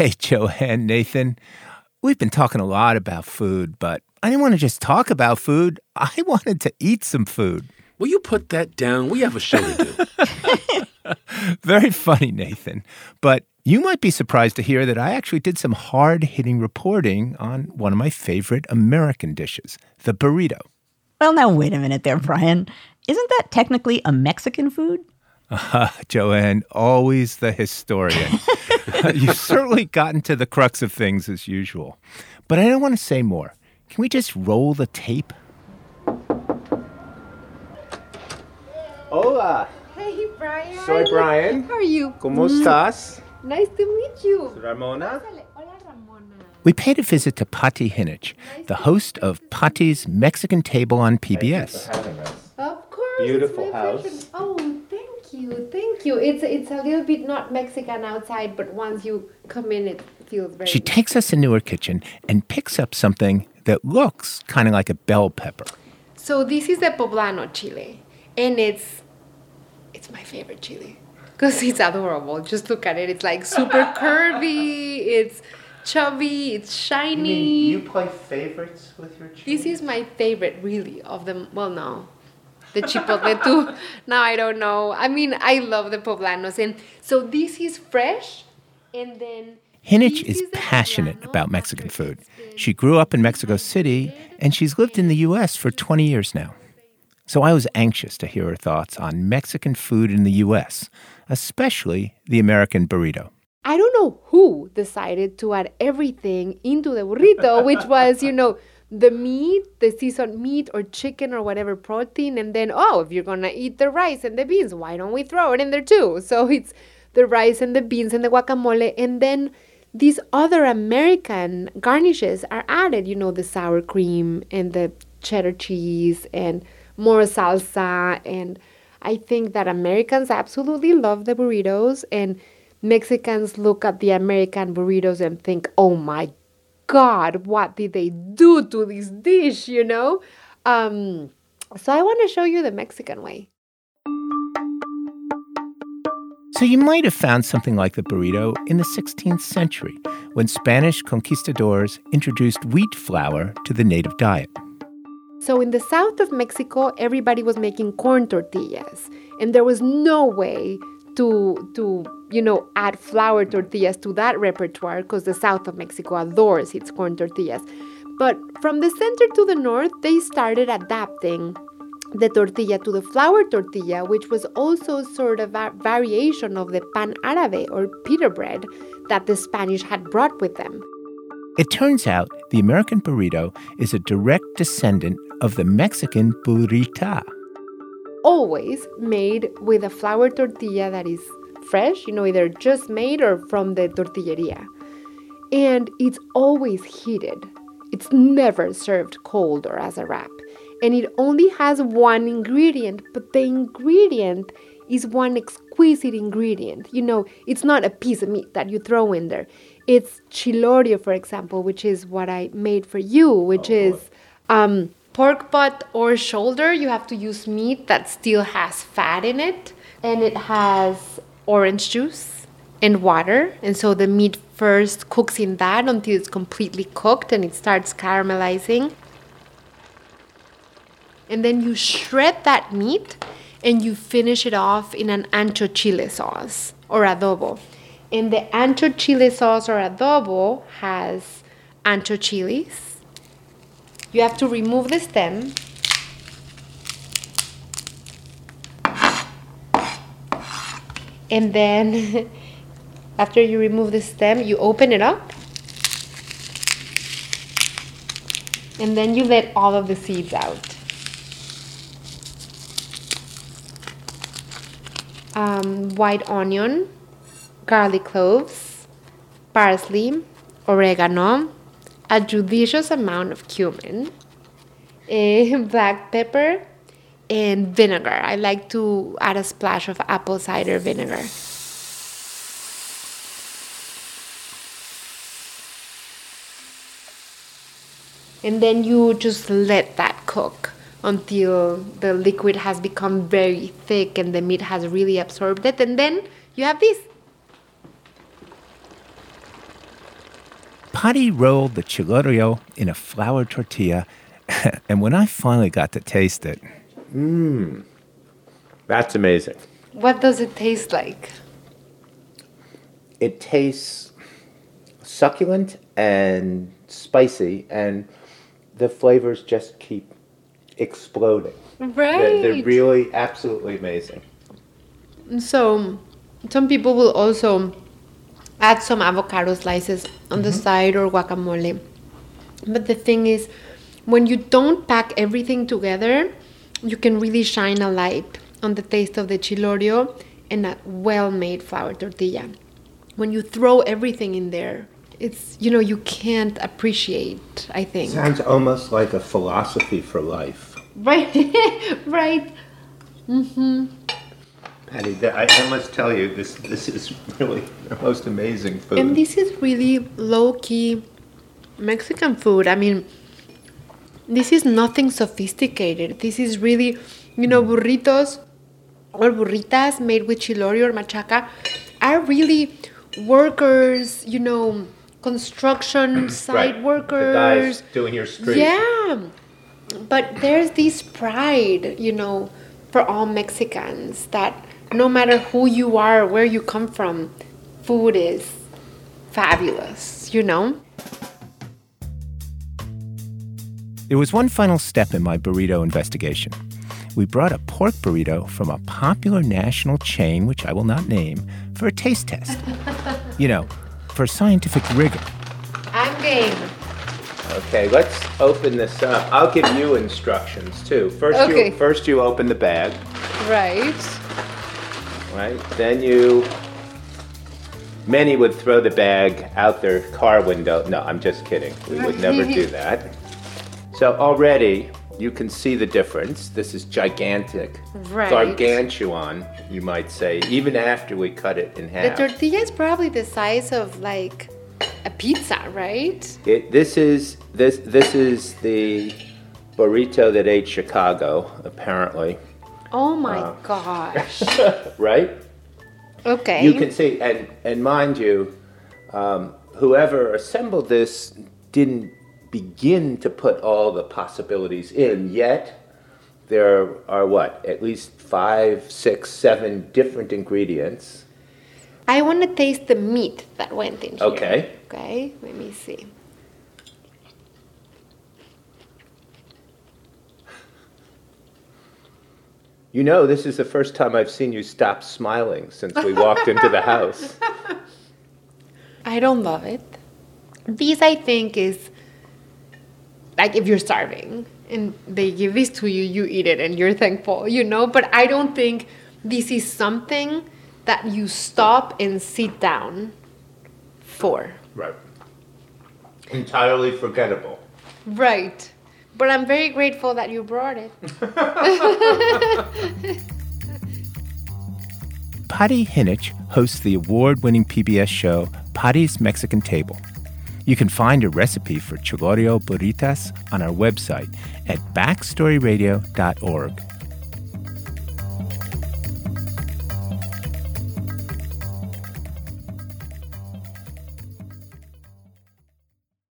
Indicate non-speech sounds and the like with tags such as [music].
Hey, [laughs] Joanne, Nathan. We've been talking a lot about food, but I didn't want to just talk about food. [laughs] I wanted to eat some food. Will you put that down? We have a show to do. [laughs] Very funny, Nathan. But you might be surprised to hear that I actually did some hard hitting reporting on one of my favorite American dishes, the burrito. Well, now, wait a minute there, Brian. Isn't that technically a Mexican food? Uh, Joanne, always the historian. [laughs] You've certainly gotten to the crux of things as usual. But I don't want to say more. Can we just roll the tape? Hola. Hey, Brian. Soy Brian. How are you? ¿Cómo mm. estás? Nice to meet you. Ramona. We paid a visit to Pati Jinich, the host of Pati's Mexican Table on PBS. Of course. Beautiful house. Oh, thank you, thank you. It's it's a little bit not Mexican outside, but once you come in, it feels very. She takes us into her kitchen and picks up something that looks kind of like a bell pepper. So this is the poblano chili, and it's it's my favorite chili because it's adorable. Just look at it. It's like super [laughs] curvy. It's chubby. It's shiny. You, you play favorites with your chili? This is my favorite, really, of them. Well, no. The chipotle too. [laughs] now I don't know. I mean, I love the poblanos, and so this is fresh, and then. Jinich is passionate about Mexican food. She grew up in Mexico City, and she's lived in the U.S. for 20 years now. So I was anxious to hear her thoughts on Mexican food in the U.S., especially the American burrito. I don't know who decided to add everything into the burrito, which was, you know, the meat, the seasoned meat or chicken or whatever protein, and then, oh, if you're gonna eat the rice and the beans, why don't we throw it in there too? So [laughs] it's the rice and the beans and the guacamole, and then these other American garnishes are added, you know, the sour cream and the cheddar cheese and more salsa. And I think that Americans absolutely love the burritos and Mexicans look at the American burritos and think, oh my God, what did they do to this dish, you know? Um, so I want to show you the Mexican way. So you might have found something like the burrito in the 16th century when Spanish conquistadors introduced wheat flour to the native diet. So in the south of Mexico, everybody was making corn tortillas, and there was no way to to you know add flour tortillas to that repertoire because the south of Mexico adores its corn tortillas. But from the center to the north, they started adapting the tortilla to the flour tortilla, which was also sort of a variation of the pan árabe or pita bread that the Spanish had brought with them. It turns out the American burrito is a direct descendant of the Mexican burrita. Always made with a flour tortilla that is fresh, you know, either just made or from the tortilleria. And it's always heated. It's never served cold or as a wrap. And it only has one ingredient, but the ingredient is one exquisite ingredient. You know, it's not a piece of meat that you throw in there. It's chilorio, for example, which is what I made for you, which oh, is um, pork butt or shoulder. You have to use meat that still has fat in it, and it has orange juice and water. And so the meat first cooks in that until it's completely cooked and it starts caramelizing. And then you shred that meat and you finish it off in an ancho chile sauce or adobo. And the ancho chile sauce or adobo has ancho chilies. You have to remove the stem. And then [laughs] after you remove the stem, you open it up. And then you let all of the seeds out. Um, white onion, garlic cloves, parsley, oregano, a judicious amount of cumin, eh, a [laughs] black pepper, and vinegar. I like to add a splash of apple cider vinegar. And then you just let that cook until the liquid has become very thick and the meat has really absorbed it. And then you have this. Pati rolled the chilorio in a flour tortilla, [laughs] and when I finally got to taste it, mmm, That's amazing. What does it taste like? It tastes succulent and spicy, and the flavors just keep exploding. Right. They're, they're really absolutely amazing. So, some people will also add some avocado slices on the mm-hmm. side or guacamole. But the thing is, when you don't pack everything together, you can really shine a light on the taste of the chilorio and a well made flour tortilla. When you throw everything in there, it's, you know, you can't appreciate, I think. Sounds almost like a philosophy for life. Right, [laughs] right. Mm-hmm. Pati, I, I must tell you, this this is really the most amazing food. And this is really low key Mexican food. I mean, this is nothing sophisticated. This is really, you know, burritos or burritas made with chilorio or machaca are really workers, you know, construction [clears throat] site Right. workers. The guys doing your street. Yeah. But there's this pride, you know, for all Mexicans that no matter who you are, where you come from, food is fabulous, you know? There was one final step in my burrito investigation. We brought a pork burrito from a popular national chain, which I will not name, for a taste test. [laughs] you know, for scientific rigor. I'm game. Okay, let's open this up. I'll give you instructions too. First, Okay. you first you open the bag, Right. Right? Then you. Many would throw the bag out their car window. No, I'm just kidding. We would never do [laughs] that. So already you can see the difference. This is gigantic, Right. gargantuan, you might say, even after we cut it in half. The tortilla is probably the size of like a pizza, right? It, this is this this is the burrito that ate Chicago, apparently, Oh my gosh. [laughs] right? Okay. You can see, and and mind you, um, whoever assembled this didn't begin to put all the possibilities in yet. There are what, at least five, six, seven different ingredients. I want to taste the meat that went in here. Okay. Okay, let me see. You know, this is the first time I've seen you stop smiling since we walked into the house. [laughs] I don't love it. This, I think, is like if you're starving and they give this to you, you eat it and you're thankful, you know? But I don't think this is something that you stop and sit down for. Right. Entirely forgettable. Right. But I'm very grateful that you brought it. [laughs] Pati Jinich hosts the award winning PBS show Pati's Mexican Table. You can find a recipe for chilorio burritas on our website at backstoryradio.org.